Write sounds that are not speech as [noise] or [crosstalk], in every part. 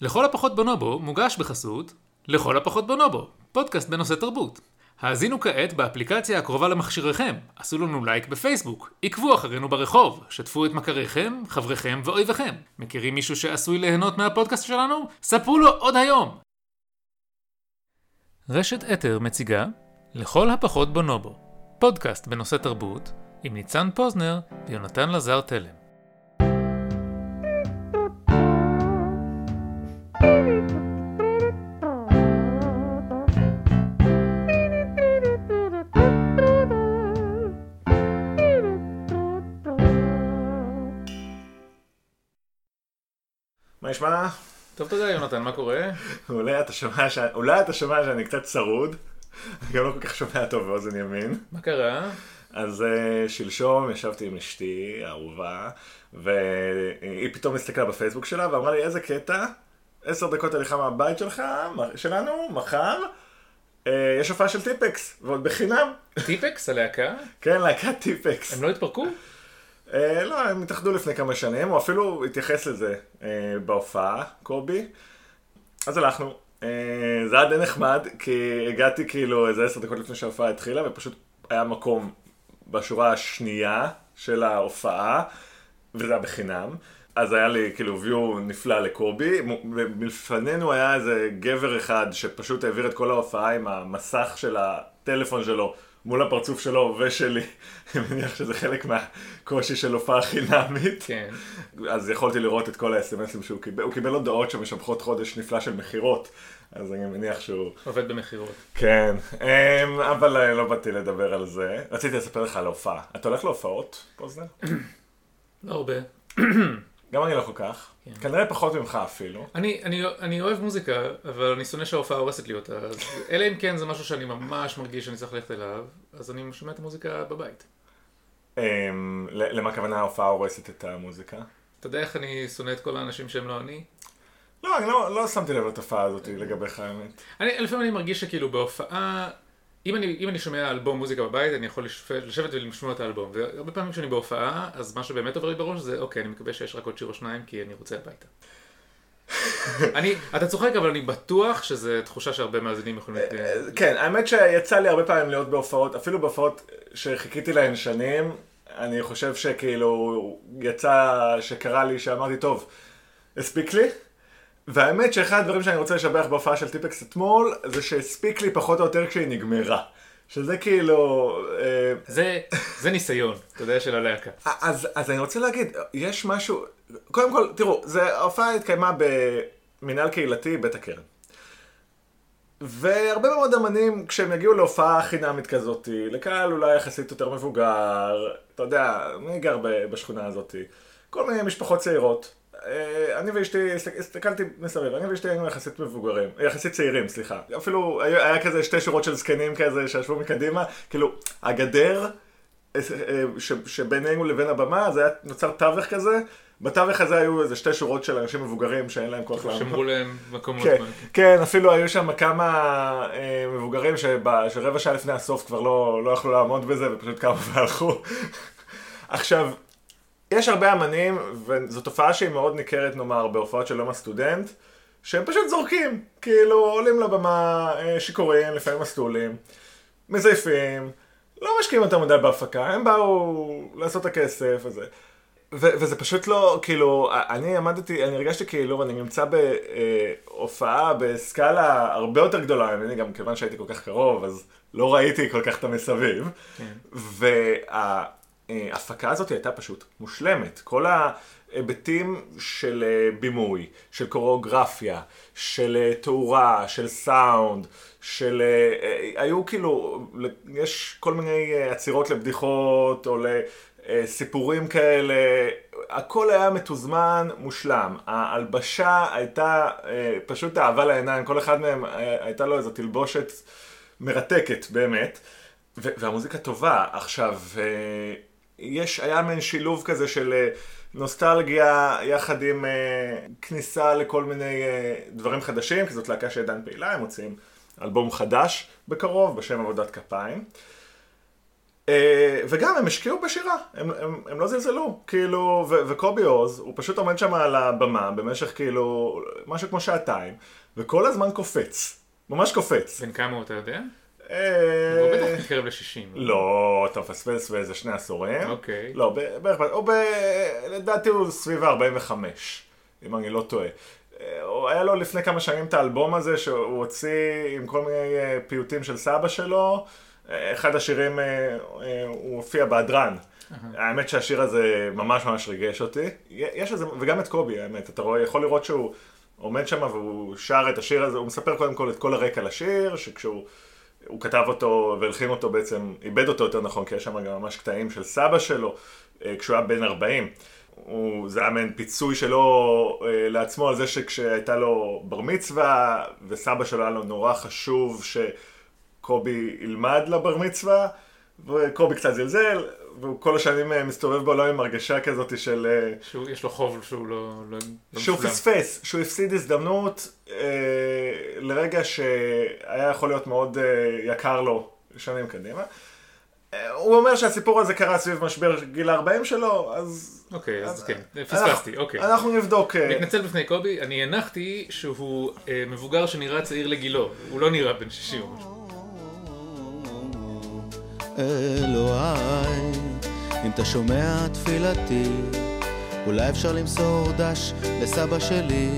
לכל הפחות בונובו מוגש בחסות לכל הפחות בונובו, פודקאסט בנושא תרבות. האזינו כעת באפליקציה הקרובה למכשיריכם, עשו לנו לייק בפייסבוק, עקבו אחרינו ברחוב, שתפו את מכריכם, חבריכם ואויביכם. מכירים מישהו שעשוי ליהנות מהפודקאסט שלנו? ספרו לו עוד היום! רשת אתר מציגה לכל הפחות בונובו, פודקאסט בנושא תרבות, עם ניצן פוזנר ויונתן לזר תלם. מה נשמע? טוב, תודה יונתן, מה קורה? אולי אתה שומע, ש... אולי אתה שומע שאני קצת צרוד, אני גם לא כל כך שומע טוב באוזן ימין. מה קרה? אז uh, שלשום ישבתי עם אשתי האהובה, והיא פתאום הסתכלה בפייסבוק שלה ואמרה לי איזה קטע, עשר דקות הליכה מהבית שלך, שלנו, מחר, uh, יש הופעה של טיפקס, ועוד בחינם. טיפקס, הלהקה? כן, להקת טיפקס. הם לא התפרקו? אה, לא, הם התאחדו לפני כמה שנים, הוא אפילו התייחס לזה אה, בהופעה, קובי. אז הלכנו. אה, זה היה די נחמד, כי הגעתי כאילו איזה עשר דקות לפני שההופעה התחילה, ופשוט היה מקום בשורה השנייה של ההופעה, וזה היה בחינם. אז היה לי כאילו ויו נפלא לקובי, ומלפנינו היה איזה גבר אחד שפשוט העביר את כל ההופעה עם המסך של הטלפון שלו מול הפרצוף שלו ושלי, [laughs] אני מניח שזה חלק מהקושי של הופעה חינמית. כן. אז יכולתי לראות את כל האס.אם.אסים שהוא קיבל, הוא קיבל הודעות שמשבחות חודש נפלא של מכירות, אז אני מניח שהוא... עובד במכירות. כן, אמ, אבל אה, לא באתי לדבר על זה. רציתי לספר לך על ההופעה. אתה הולך להופעות, פוזנר? לא הרבה. גם אני לא כל כך. כן. כנראה פחות ממך אפילו. אני, אני, אני אוהב מוזיקה, אבל אני שונא שההופעה הורסת לי אותה. אז אלא אם כן זה משהו שאני ממש מרגיש שאני צריך ללכת אליו, אז אני שומע את המוזיקה בבית. Um, למה הכוונה ההופעה הורסת את המוזיקה? אתה יודע איך אני שונא את כל האנשים שהם לא אני? לא, אני לא, לא שמתי לב לתופעה הזאת לגביך האמת. אני, לפעמים אני מרגיש שכאילו בהופעה... אם אני, אם אני שומע אלבום מוזיקה בבית, אני יכול לשבת ולשמוע את האלבום. והרבה פעמים כשאני בהופעה, אז מה שבאמת עובר לי בראש זה, אוקיי, אני מקווה שיש רק עוד שיר או שניים, כי אני רוצה הביתה. [laughs] אני, אתה צוחק, אבל אני בטוח שזו תחושה שהרבה מאזינים יכולים... אה, כן, האמת שיצא לי הרבה פעמים להיות בהופעות, אפילו בהופעות שחיכיתי להן שנים, אני חושב שכאילו יצא שקרה לי שאמרתי, טוב, הספיק לי? והאמת שאחד הדברים שאני רוצה לשבח בהופעה של טיפקס אתמול, זה שהספיק לי פחות או יותר כשהיא נגמרה. שזה כאילו... אה, זה, זה ניסיון, אתה יודע, של הלהקה. אז, אז אני רוצה להגיד, יש משהו... קודם כל, תראו, ההופעה התקיימה במנהל קהילתי, בית הקרן. והרבה מאוד אמנים, כשהם יגיעו להופעה חינמית כזאת, לקהל אולי יחסית יותר מבוגר, אתה יודע, מי גר בשכונה הזאת? כל מיני משפחות צעירות. אה, אני ואשתי, הסתכלתי מסביב, אני ואשתי היינו יחסית מבוגרים, יחסית צעירים, סליחה. אפילו היה כזה שתי שורות של זקנים כזה שישבו מקדימה, כאילו, הגדר אה, שבינינו לבין הבמה, זה היה נוצר תווך כזה. בתווך הזה היו איזה שתי שורות של אנשים מבוגרים שאין להם כוח לעמוד. שמרו להם מקומות. כן, כן, אפילו היו שם כמה אה, מבוגרים שרבע שעה לפני הסוף כבר לא, לא יכלו לעמוד בזה ופשוט קמו והלכו. עכשיו, יש הרבה אמנים, וזו תופעה שהיא מאוד ניכרת נאמר בהופעות של יום הסטודנט, שהם פשוט זורקים, כאילו עולים לבמה אה, שיכורים, לפעמים מסטולים, מזייפים, לא משקיעים יותר מדי בהפקה, הם באו לעשות את הכסף וזה. ו- וזה פשוט לא, כאילו, אני עמדתי, אני הרגשתי כאילו אני נמצא בהופעה בסקאלה הרבה יותר גדולה ממני, גם כיוון שהייתי כל כך קרוב, אז לא ראיתי כל כך את המסביב. כן. וה... ההפקה הזאת הייתה פשוט מושלמת. כל ההיבטים של אה, בימוי, של קוריאוגרפיה, של אה, תאורה, של סאונד, של... אה, היו כאילו, יש כל מיני עצירות לבדיחות או לסיפורים כאלה, הכל היה מתוזמן, מושלם. ההלבשה הייתה פשוט אהבה לעיניים, כל אחד מהם הייתה לו איזו תלבושת מרתקת באמת. והמוזיקה טובה. עכשיו, יש, היה מעין שילוב כזה של אה, נוסטלגיה יחד עם uh, כניסה לכל מיני uh, דברים חדשים, כי זאת להקה שעדיין פעילה, הם מוצאים אלבום חדש בקרוב בשם עבודת כפיים. אה, וגם הם השקיעו בשירה, הם, הם, הם לא זלזלו, כאילו, ו, וקובי עוז, הוא פשוט עומד שם על הבמה במשך כאילו, משהו כמו שעתיים, וכל הזמן קופץ, ממש קופץ. בן כמה אתה יודע? אה, הוא בטח מתקרב ל-60. לא, אתה מפספס באיזה שני עשורים. אוקיי. לא, בערך, הוא ב... לדעתי הוא סביב ה-45, אם אני לא טועה. אה, היה לו לפני כמה שנים את האלבום הזה שהוא הוציא עם כל מיני אה, פיוטים של סבא שלו. אחד השירים, הוא הופיע בהדרן. האמת שהשיר הזה ממש ממש ריגש אותי. יש איזה, וגם את קובי, האמת. אתה רואה, יכול לראות שהוא עומד שם והוא שר את השיר הזה, הוא מספר קודם כל את כל הרקע לשיר, שכשהוא... הוא כתב אותו והלחין אותו בעצם, איבד אותו יותר נכון, כי יש שם גם ממש קטעים של סבא שלו, אה, כשהוא היה בן 40. הוא, זה היה מעין פיצוי שלו אה, לעצמו על זה שכשהייתה לו בר מצווה, וסבא שלו היה לו נורא חשוב שקובי ילמד לבר מצווה, וקובי קצת זלזל, והוא כל השנים אה, מסתובב בעולם עם הרגשה כזאת של... אה, שיש לו חוב שהוא לא... לא- לא שהוא. פספס, שהוא הפסיד הזדמנות אה, לרגע שהיה יכול להיות מאוד אה, יקר לו שנים קדימה. אה, הוא אומר שהסיפור הזה קרה סביב משבר גיל ה-40 שלו, אז... אוקיי, אז כן, אנחנו- פספסתי, אוקיי. אנחנו נבדוק. מתנצל בפני קובי, אני הנחתי שהוא אה, מבוגר שנראה צעיר לגילו, הוא לא נראה בן 60 או משהו. אלוהי, אם אתה שומע תפילתי, אולי אפשר למסור דש לסבא שלי.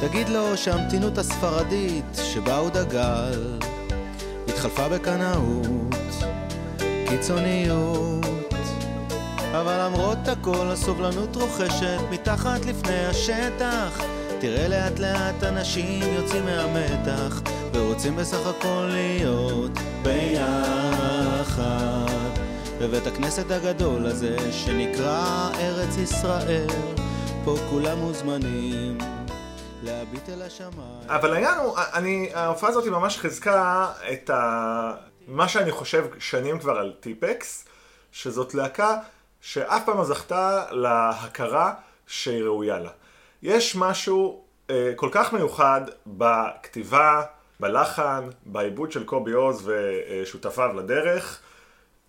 תגיד לו שהמתינות הספרדית שבה הוא דגל, התחלפה בקנאות, קיצוניות. אבל למרות הכל הסובלנות רוכשת מתחת לפני השטח תראה לאט לאט אנשים יוצאים מהמתח ורוצים בסך הכל להיות ביחד בבית הכנסת הגדול הזה שנקרא ארץ ישראל פה כולם מוזמנים להביט אל השמיים אבל העניין הוא, אני, ההופעה הזאת ממש חיזקה את ה... מה שאני חושב שנים כבר על טיפקס, שזאת להקה שאף פעם לא זכתה להכרה שהיא ראויה לה. יש משהו אה, כל כך מיוחד בכתיבה, בלחן, בעיבוד של קובי עוז ושותפיו לדרך,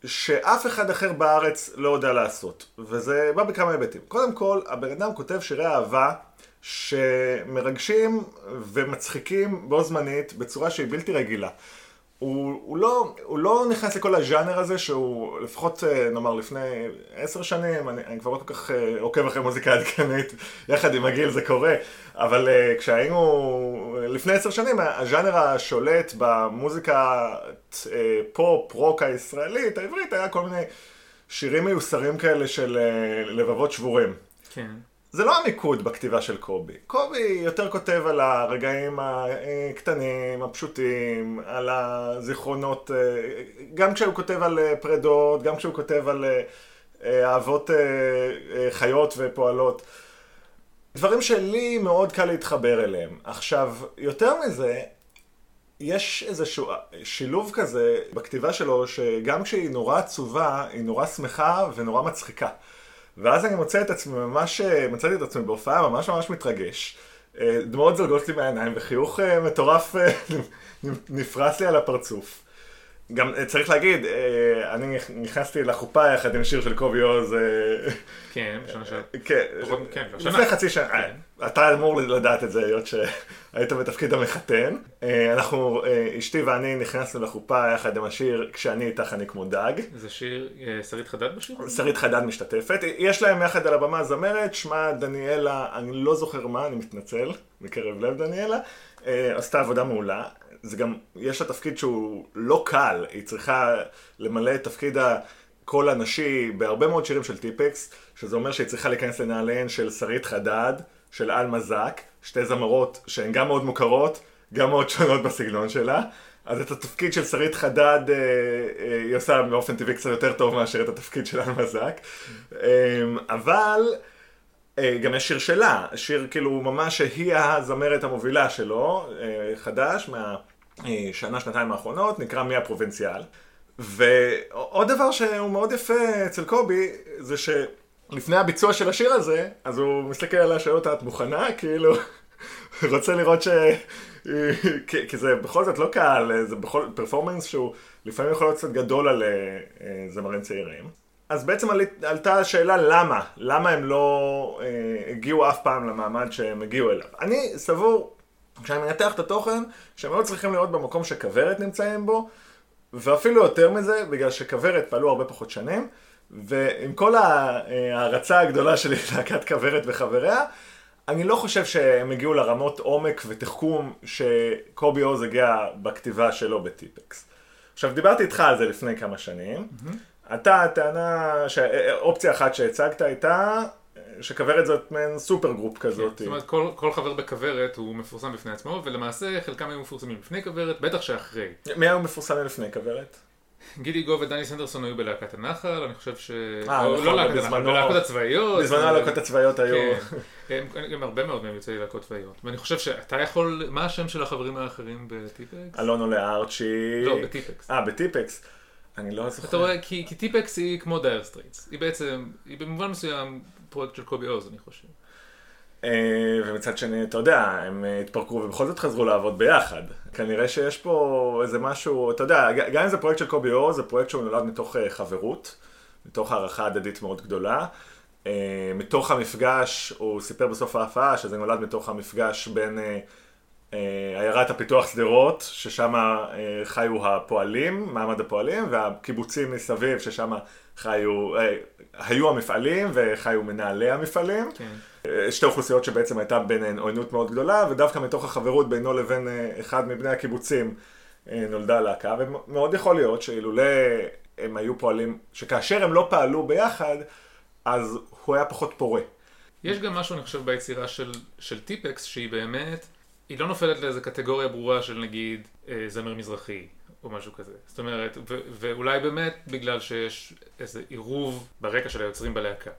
שאף אחד אחר בארץ לא יודע לעשות. וזה בא בכמה היבטים. קודם כל, הבן אדם כותב שירי אהבה שמרגשים ומצחיקים בו זמנית בצורה שהיא בלתי רגילה. הוא, הוא, לא, הוא לא נכנס לכל הז'אנר הזה שהוא לפחות אה, נאמר לפני עשר שנים, אני, אני כבר לא כל כך אה, עוקב אחרי מוזיקה עדכנית, יחד עם הגיל זה קורה, אבל אה, כשהיינו לפני עשר שנים הז'אנר השולט במוזיקה פופ, רוק הישראלית, העברית, היה כל מיני שירים מיוסרים כאלה של לבבות שבורים. כן. זה לא המיקוד בכתיבה של קובי. קובי יותר כותב על הרגעים הקטנים, הפשוטים, על הזיכרונות, אה, גם כשהוא כותב על אה, פרדות, גם כשהוא כותב על אה, אה, אהבות אה, אה, חיות ופועלות. דברים שלי מאוד קל להתחבר אליהם. עכשיו, יותר מזה, יש איזשהו שילוב כזה בכתיבה שלו, שגם כשהיא נורא עצובה, היא נורא שמחה ונורא מצחיקה. ואז אני מוצא את עצמי ממש, מצאתי את עצמי בהופעה ממש ממש מתרגש. אה, דמעות זולגות לי מהעיניים וחיוך אה, מטורף אה, [laughs] נפרס לי על הפרצוף. גם אה, צריך להגיד, אה, אני נכנסתי לחופה יחד עם שיר של קובי עוז. אה, כן, בשנה ש... כן, כן, לפני. חצי שנה, אה, אתה אמור לדעת את זה, היות שהיית בתפקיד המחתן. אנחנו, אשתי ואני נכנסנו לחופה יחד עם השיר "כשאני איתך אני כמו דג". זה שיר, שרית חדד בשיר? שרית חדד משתתפת. יש להם יחד על הבמה זמרת, שמה דניאלה, אני לא זוכר מה, אני מתנצל, מקרב לב דניאלה, עשתה עבודה מעולה. זה גם, יש לה תפקיד שהוא לא קל, היא צריכה למלא את תפקיד הקול הנשי בהרבה מאוד שירים של טיפקס, שזה אומר שהיא צריכה להיכנס לנעליהן של שרית חדד, של על מזק, שתי זמרות שהן גם מאוד מוכרות, גם מאוד שונות בסגנון שלה. אז את התפקיד של שרית חדד אה, אה, היא עושה באופן טבעי קצת יותר טוב מאשר את התפקיד של על מזק. אה, אבל גם יש שיר שלה, שיר כאילו ממש שהיא הזמרת המובילה שלו, אה, חדש, מהשנה, שנתיים האחרונות, נקרא מי הפרובינציאל. ועוד דבר שהוא מאוד יפה אצל קובי, זה שלפני הביצוע של השיר הזה, אז הוא מסתכל עליה, שואל אותה, את מוכנה? כאילו, [laughs] רוצה לראות שהיא כי, כי זה בכל זאת לא קהל, זה בכל פרפורמנס שהוא לפעמים יכול להיות קצת גדול על אה, זמרים צעירים. אז בעצם על, עלתה השאלה למה, למה הם לא אה, הגיעו אף פעם למעמד שהם הגיעו אליו. אני סבור, כשאני מנתח את התוכן, שהם לא צריכים להיות במקום שכוורת נמצאים בו, ואפילו יותר מזה, בגלל שכוורת פעלו הרבה פחות שנים, ועם כל ההערצה הגדולה שלי ללהקת כוורת וחבריה, אני לא חושב שהם הגיעו לרמות עומק ותחכום שקובי עוז הגיע בכתיבה שלו בטיפקס. עכשיו, דיברתי איתך על זה לפני כמה שנים. Mm-hmm. אתה, הטענה, אופציה אחת שהצגת הייתה שכוורת זאת מעין סופר גרופ כזאת. כן, זאת אומרת, כל, כל חבר בכוורת הוא מפורסם בפני עצמו, ולמעשה חלקם היו מפורסמים לפני כוורת, בטח שאחרי. מי היו מפורסמים לפני כוורת? גידי גוב ודני סנדרסון היו בלהקת הנחל, אני חושב ש... אה, לא, נכון, לא להקת הנחל, בלהקות הצבאיות. בזמנו הלהקות הצבאיות היו... כן, גם הרבה מאוד מהם יוצאי להקות צבאיות. ואני חושב שאתה יכול, מה השם של החברים האחרים בטיפקס? אלון עולה ארצ'י. לא, בטיפקס. אה, בטיפקס. אני לא זוכר. אתה רואה, כי טיפקס היא כמו דייר סטרייטס. היא בעצם, היא במובן מסוים פרויקט של קובי עוז, אני חושב. אה, ומצד שני, אתה יודע, הם אה, התפרקו ובכל זאת חזרו לעבוד ביחד. כנראה שיש פה איזה משהו, אתה יודע, גם אם זה פרויקט של קובי עוז, זה פרויקט שהוא נולד מתוך אה, חברות, מתוך הערכה הדדית מאוד גדולה. מתוך המפגש, הוא סיפר בסוף ההפעה שזה נולד מתוך המפגש בין עיירת הפיתוח שדרות, ששם חיו הפועלים, מעמד הפועלים, והקיבוצים מסביב, ששם חיו, היו המפעלים וחיו מנהלי המפעלים. כן. שתי אוכלוסיות שבעצם הייתה ביניהן עוינות מאוד גדולה, ודווקא מתוך החברות בינו לבין אה, אחד מבני הקיבוצים אה, נולדה הלהקה, ומאוד יכול להיות שאילולא הם היו פועלים, שכאשר הם לא פעלו ביחד, אז הוא היה פחות פורה. יש גם משהו, אני חושב, ביצירה של, של טיפקס, שהיא באמת, היא לא נופלת לאיזה קטגוריה ברורה של נגיד אה, זמר מזרחי, או משהו כזה. זאת אומרת, ו- ואולי באמת בגלל שיש איזה עירוב ברקע של היוצרים בלהקה.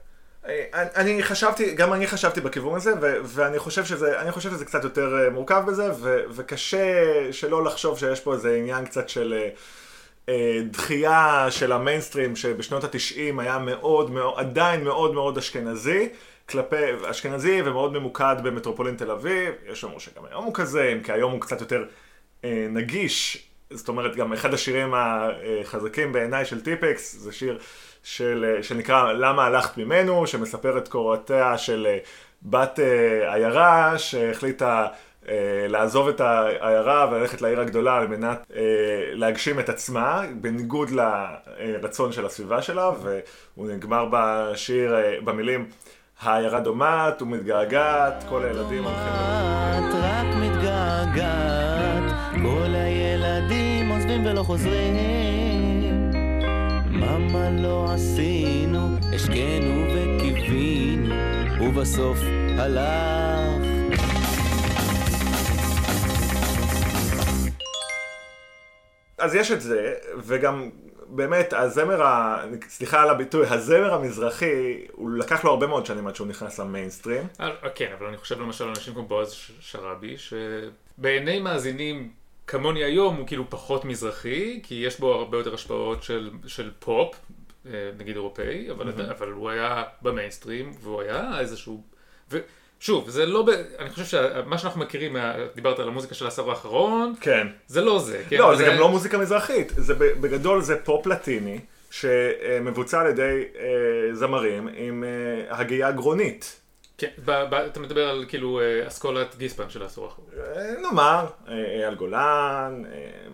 אני חשבתי, גם אני חשבתי בכיוון הזה, ו- ואני חושב שזה, אני חושב שזה קצת יותר אה, מורכב בזה, ו- וקשה שלא לחשוב שיש פה איזה עניין קצת של אה, אה, דחייה של המיינסטרים, שבשנות התשעים היה מאוד, מאוד, עדיין מאוד מאוד אשכנזי, כלפי, אשכנזי ומאוד ממוקד במטרופולין תל אביב, יש שאומרו שגם היום הוא כזה, אם כי היום הוא קצת יותר אה, נגיש, זאת אומרת, גם אחד השירים החזקים בעיניי של טיפקס, זה שיר... של, אה, שנקרא למה הלכת ממנו, שמספר את קורותיה של אה, בת אה, עיירה שהחליטה לעזוב את העיירה וללכת לעיר הגדולה על מנת להגשים את עצמה, בניגוד לרצון של הסביבה שלה, והוא נגמר בשיר, במילים העיירה דומעת ומתגעגעת, כל הילדים הולכים... רק מתגעגעת, כל הילדים עוזבים ולא חוזרים. למה לא עשינו, השקענו וקיווינו, ובסוף הלך. אז יש את זה, וגם באמת, הזמר, ה... סליחה על הביטוי, הזמר המזרחי, הוא לקח לו הרבה מאוד שנים עד שהוא נכנס למיינסטרים. אה, כן, אבל אני חושב למשל על אנשים כמו בועז שראבי, שבעיני מאזינים כמוני היום הוא כאילו פחות מזרחי, כי יש בו הרבה יותר השפעות של, של פופ, אה, נגיד אירופאי, אבל, mm-hmm. אבל הוא היה במיינסטרים, והוא היה איזשהו... ושוב, זה לא, ב... אני חושב שמה שאנחנו מכירים, מה... דיברת על המוזיקה של העשור האחרון, כן. זה לא זה. כן? לא, זה, זה גם לא מוזיקה מזרחית, זה בגדול זה פופ לטיני, שמבוצע על ידי אה, זמרים עם אה, הגייה גרונית. כן, אתה מדבר על כאילו אה, אסכולת גיספן של העשור האחרון. אה, נאמר, אה, אייל גולן,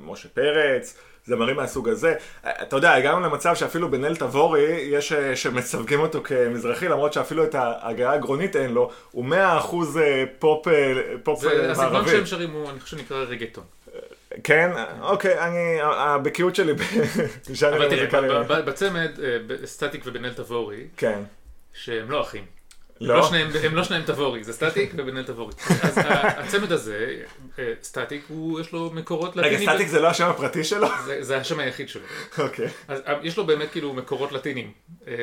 משה פרץ, זמרים מהסוג הזה. אתה יודע, הגענו למצב שאפילו בן אל תבורי יש שמסווגים אותו כמזרחי, למרות שאפילו את ההגייה הגרונית אין לו, הוא מאה אחוז פופ מערבי. הסגנון שהם שרים הוא, אני חושב שנקרא רגאטון. כן, אוקיי, אני, הבקיאות שלי בז'אנר [laughs] המוזיקלי. אבל תראה, בצמד, סטטיק ובן אל תבורי, כן. שהם לא אחים. לא? לא הם לא שניהם תבורי, זה סטטיק ובן אל תבורי. אז הצמד הזה, אה, סטטיק, יש לו מקורות לטינים. רגע, סטטיק זה לא השם הפרטי שלו? זה, השם היחיד שלו. אוקיי. אז אה, יש לו באמת כאילו מקורות לטינים, אה,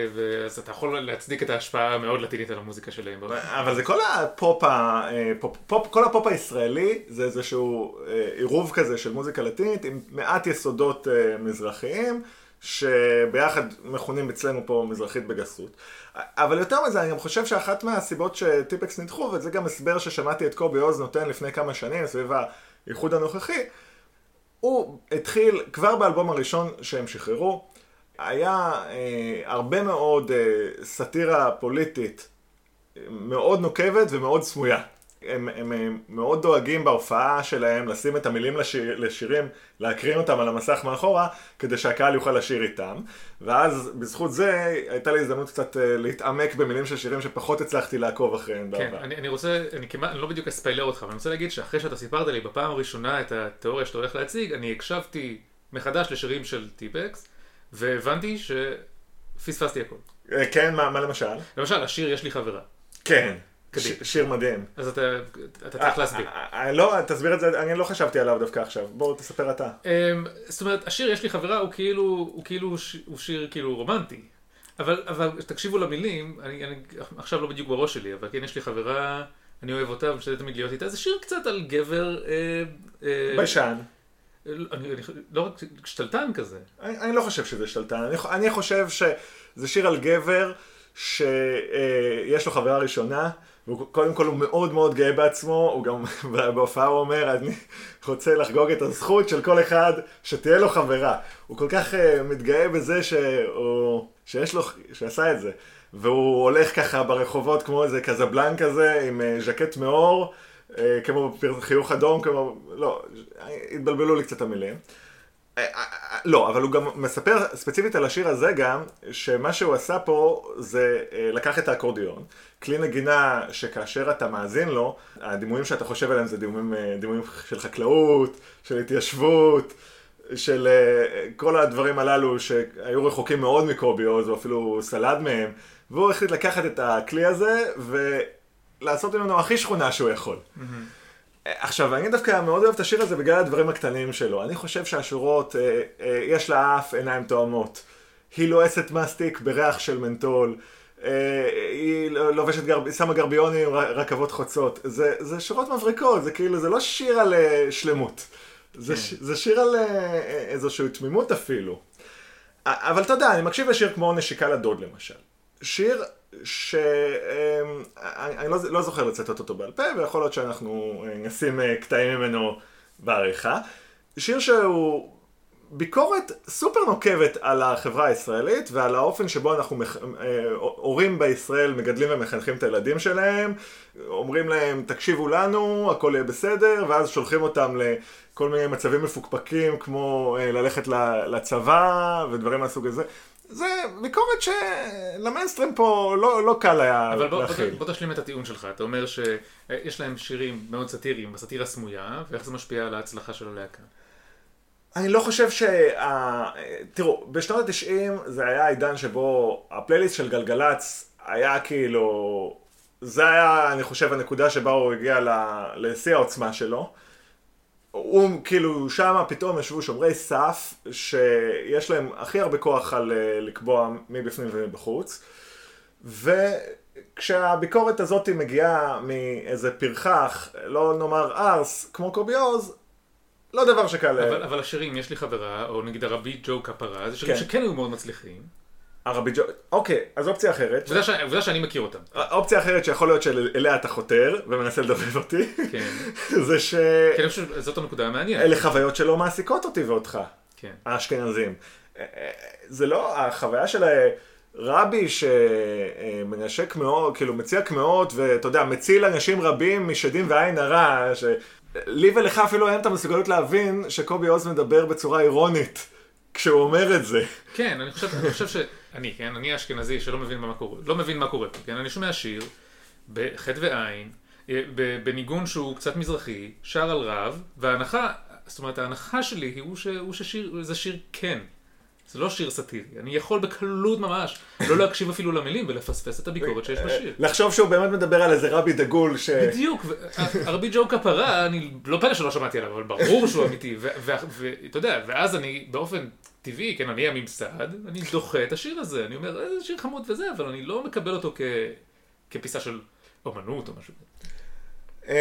אז אתה יכול להצדיק את ההשפעה המאוד לטינית על המוזיקה שלהם. אבל זה כל הפופ, פופ, פופ, כל הפופ הישראלי, זה איזשהו עירוב כזה של מוזיקה לטינית עם מעט יסודות מזרחיים. שביחד מכונים אצלנו פה מזרחית בגסות. אבל יותר מזה, אני גם חושב שאחת מהסיבות שטיפקס נדחו, וזה גם הסבר ששמעתי את קובי עוז נותן לפני כמה שנים, סביב האיחוד הנוכחי, הוא התחיל כבר באלבום הראשון שהם שחררו, היה אה, הרבה מאוד אה, סאטירה פוליטית מאוד נוקבת ומאוד סמויה. הם, הם, הם מאוד דואגים בהופעה שלהם לשים את המילים לשיר, לשירים, להקרין אותם על המסך מאחורה, כדי שהקהל יוכל לשיר איתם. ואז בזכות זה הייתה לי הזדמנות קצת אה, להתעמק במילים של שירים שפחות הצלחתי לעקוב אחריהם כן, בעבר. אני, אני רוצה, אני כמעט, אני לא בדיוק אספיילר אותך, אבל אני רוצה להגיד שאחרי שאתה סיפרת לי בפעם הראשונה את התיאוריה שאתה הולך להציג, אני הקשבתי מחדש לשירים של טיפקס, והבנתי שפספסתי הכל. אה, כן, מה, מה למשל? למשל, השיר יש לי חברה. כן, שיר מדהים. אז אתה, אתה צריך להסביר. אה, אה, אה, לא, תסביר את זה, אני לא חשבתי עליו דווקא עכשיו. בוא תספר אתה. אמ, זאת אומרת, השיר יש לי חברה הוא כאילו, הוא כאילו, הוא שיר כאילו רומנטי. אבל, אבל תקשיבו למילים, אני, אני עכשיו לא בדיוק בראש שלי, אבל כן יש לי חברה, אני אוהב אותה ומשתדל תמיד להיות איתה, זה שיר קצת על גבר, אה, אה, ביישן. אני, אני, לא רק שתלטן כזה. אני, אני לא חושב שזה שלטן, אני, אני חושב שזה שיר על גבר שיש לו חברה ראשונה, וקודם כל הוא מאוד מאוד גאה בעצמו, הוא גם [laughs] בהופעה הוא אומר, אני רוצה לחגוג את הזכות של כל אחד שתהיה לו חברה. הוא כל כך uh, מתגאה בזה שהוא, שיש לו, שעשה את זה. והוא הולך ככה ברחובות כמו איזה קזבלן כזה, עם uh, ז'קט מאור, uh, כמו חיוך אדום, כמו, לא, התבלבלו לי קצת המילים. אה, אה, אה, לא, אבל הוא גם מספר ספציפית על השיר הזה גם, שמה שהוא עשה פה זה לקח את האקורדיון, כלי נגינה שכאשר אתה מאזין לו, הדימויים שאתה חושב עליהם זה דימויים, דימויים של חקלאות, של התיישבות, של כל הדברים הללו שהיו רחוקים מאוד מקובי אוז, או אפילו סלד מהם, והוא החליט לקחת את הכלי הזה ולעשות ממנו הכי שכונה שהוא יכול. עכשיו, אני דווקא מאוד אוהב את השיר הזה בגלל הדברים הקטנים שלו. אני חושב שהשורות, אה, אה, יש לה אף עיניים תואמות. היא לועסת מסטיק בריח של מנטול. אה, היא לובשת, גרב, שמה גרביונים, רכבות חוצות. זה, זה שורות מבריקות, זה כאילו, זה לא שיר על אה, שלמות. זה, ש, זה שיר על אה, איזושהי תמימות אפילו. אבל אתה יודע, אני מקשיב לשיר כמו נשיקה לדוד למשל. שיר שאני לא, לא זוכר לצטט אותו בעל פה, ויכול להיות שאנחנו אה, נשים אה, קטעים ממנו בעריכה. שיר שהוא ביקורת סופר נוקבת על החברה הישראלית ועל האופן שבו אנחנו, מח... אה, הורים בישראל מגדלים ומחנכים את הילדים שלהם, אומרים להם תקשיבו לנו, הכל יהיה בסדר, ואז שולחים אותם לכל מיני מצבים מפוקפקים כמו אה, ללכת לצבא ודברים מהסוג הזה. זה ביקורת שלמיינסטרים פה לא, לא קל היה אבל בוא, בוא, להכיל. בוא תשלים את הטיעון שלך, אתה אומר שיש להם שירים מאוד סאטיריים, בסאטירה סמויה, ואיך זה משפיע על ההצלחה של הלהקה. אני לא חושב שה... תראו, בשנות ה-90 זה היה העידן שבו הפלייליסט של גלגלצ היה כאילו... זה היה, אני חושב, הנקודה שבה הוא הגיע לשיא העוצמה שלו. הוא כאילו, שמה פתאום ישבו שומרי סף שיש להם הכי הרבה כוח על אה, לקבוע מי בפנים ומבחוץ. וכשהביקורת הזאת מגיעה מאיזה פרחח, לא נאמר ארס, כמו קובי עוז, לא דבר שקל... אבל, אבל השירים, יש לי חברה, או נגיד הרבי ג'ו כפרה, זה שירים כן. שכן היו מאוד מצליחים. הרבי ג'ו... אוקיי, אז אופציה אחרת. עובדה ש- עובדה שאני מכיר אותם. אופציה אחרת שיכול להיות שאליה אתה חותר ומנסה לדובב אותי, כן. [laughs] זה ש... כי אני חושב שזאת הנקודה המעניינת. אלה חוויות שלא מעסיקות אותי ואותך, כן. האשכנזים. זה לא, החוויה של אה, רבי שמנשק מאוד, כאילו מציע קמעות, ואתה יודע, מציל אנשים רבים משדים ועין הרע, שלי ולך אפילו אין את המסוגלות להבין שקובי עוז מדבר בצורה אירונית כשהוא אומר את זה. כן, אני חושב, אני חושב ש... אני, כן, אני האשכנזי שלא מבין מה קורה, לא מבין מה קורה פה, כן, אני שומע שיר, בחטא ועין, אה, בניגון שהוא קצת מזרחי, שר על רב, וההנחה, זאת אומרת, ההנחה שלי היא הוא ש- הוא ששיר, זה שיר כן. זה לא שיר סאטירי, אני יכול בקלות ממש לא להקשיב אפילו למילים ולפספס את הביקורת שיש בשיר. לחשוב שהוא באמת מדבר על איזה רבי דגול ש... בדיוק, הרבי ג'ו כפרה, אני לא פלא שלא שמעתי עליו, אבל ברור שהוא אמיתי, ואתה יודע, ואז אני באופן טבעי, כן, אני הממסד, אני דוחה את השיר הזה, אני אומר, "אה, זה שיר חמוד וזה, אבל אני לא מקבל אותו כ- כפיסה של אומנות או משהו. אמ,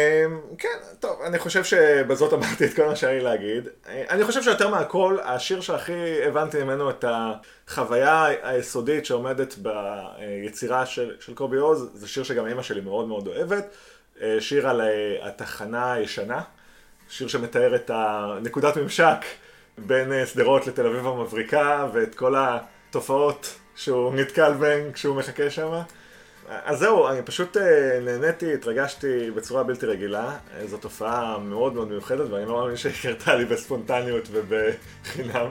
כן, טוב, אני חושב שבזאת אמרתי את כל מה שהיה לי להגיד. אה, אני חושב שיותר מהכל, השיר שהכי הבנתי ממנו את החוויה היסודית שעומדת ביצירה של, של קובי עוז, זה שיר שגם אימא שלי מאוד מאוד אוהבת, אה, שיר על אה, התחנה הישנה. שיר שמתאר את נקודת ממשק בין אה, שדרות לתל אביב המבריקה, ואת כל התופעות שהוא נתקל בהן כשהוא מחכה שם. אז זהו, אני פשוט אה, נהניתי, התרגשתי בצורה בלתי רגילה. זו תופעה מאוד מאוד מיוחדת, ואני לא מאמין שהיא קרתה לי בספונטניות ובחינם.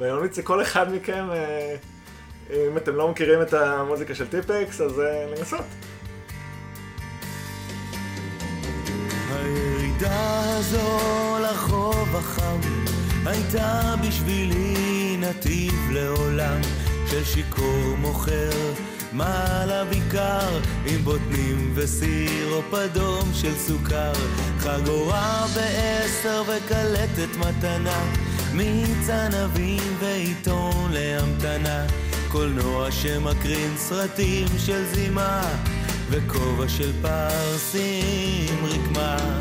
ואני ממליץ לכל אחד מכם, אה, אם אתם לא מכירים את המוזיקה של טיפקס, אז לנסות. הירידה הזו לרחוב החם הייתה בשבילי נתיב לעולם של שיכור מוכר מעל הבקר עם בוטנים וסירופ אדום של סוכר חגורה בעשר וקלטת מתנה מיץ ענבים ועיתון להמתנה קולנוע שמקרין סרטים של זימה וכובע של פרסים רקמה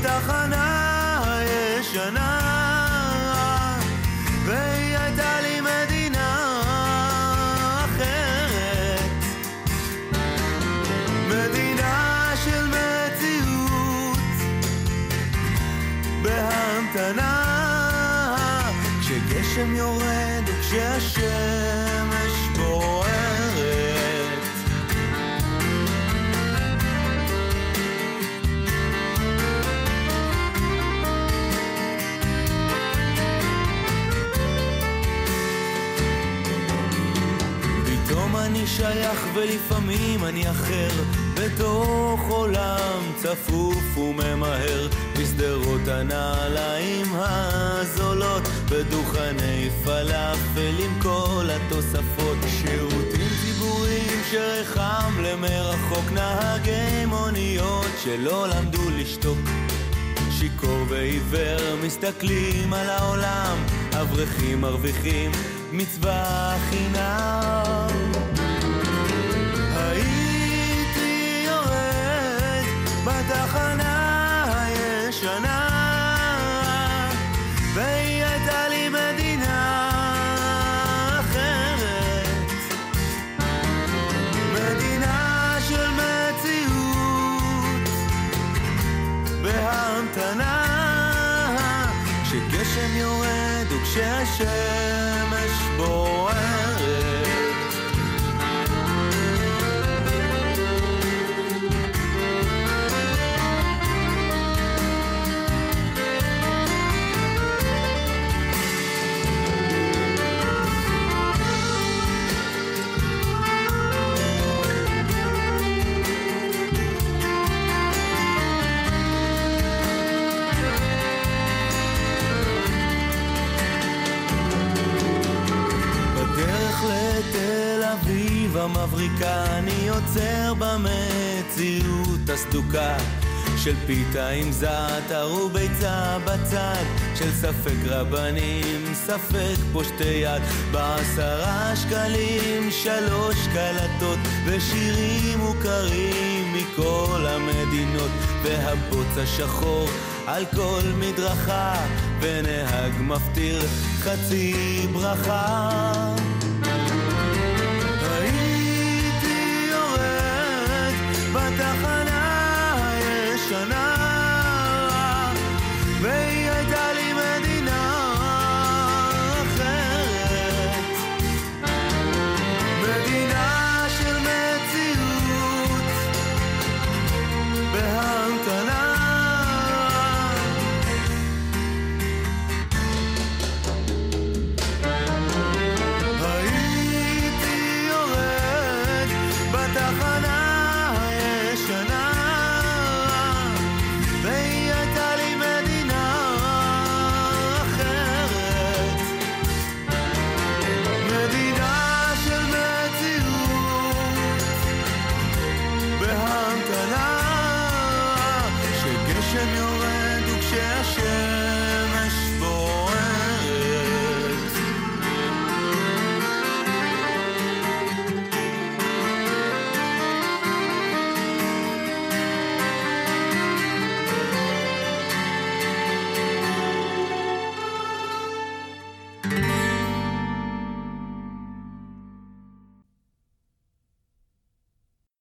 בתחנה הישנה ולפעמים אני אחר. בתוך עולם צפוף וממהר בשדרות הנעליים הזולות בדוכני פלאפל עם כל התוספות. שירותים ציבוריים שרחם למרחוק נהגי מוניות שלא למדו לשתוק. שיכור ועיוור מסתכלים על העולם אברכים מרוויחים מצווה חינם בתחנה הישנה והיא הייתה לי מדינה אחרת. מדינה של מציאות בהמתנה כשגשם יורד וכשהשמש בוערת עוצר במציאות הסדוקה של פיתה עם זעתר וביצה בצד של ספק רבנים, ספק פושטי יד בעשרה שקלים שלוש קלטות ושירים מוכרים מכל המדינות והבוץ השחור על כל מדרכה ונהג מפטיר חצי ברכה בתחנה הישנה והיא הייתה לי מדינה אחרת. מדינה של מציאות בהמתנה. הייתי יורד בתחנה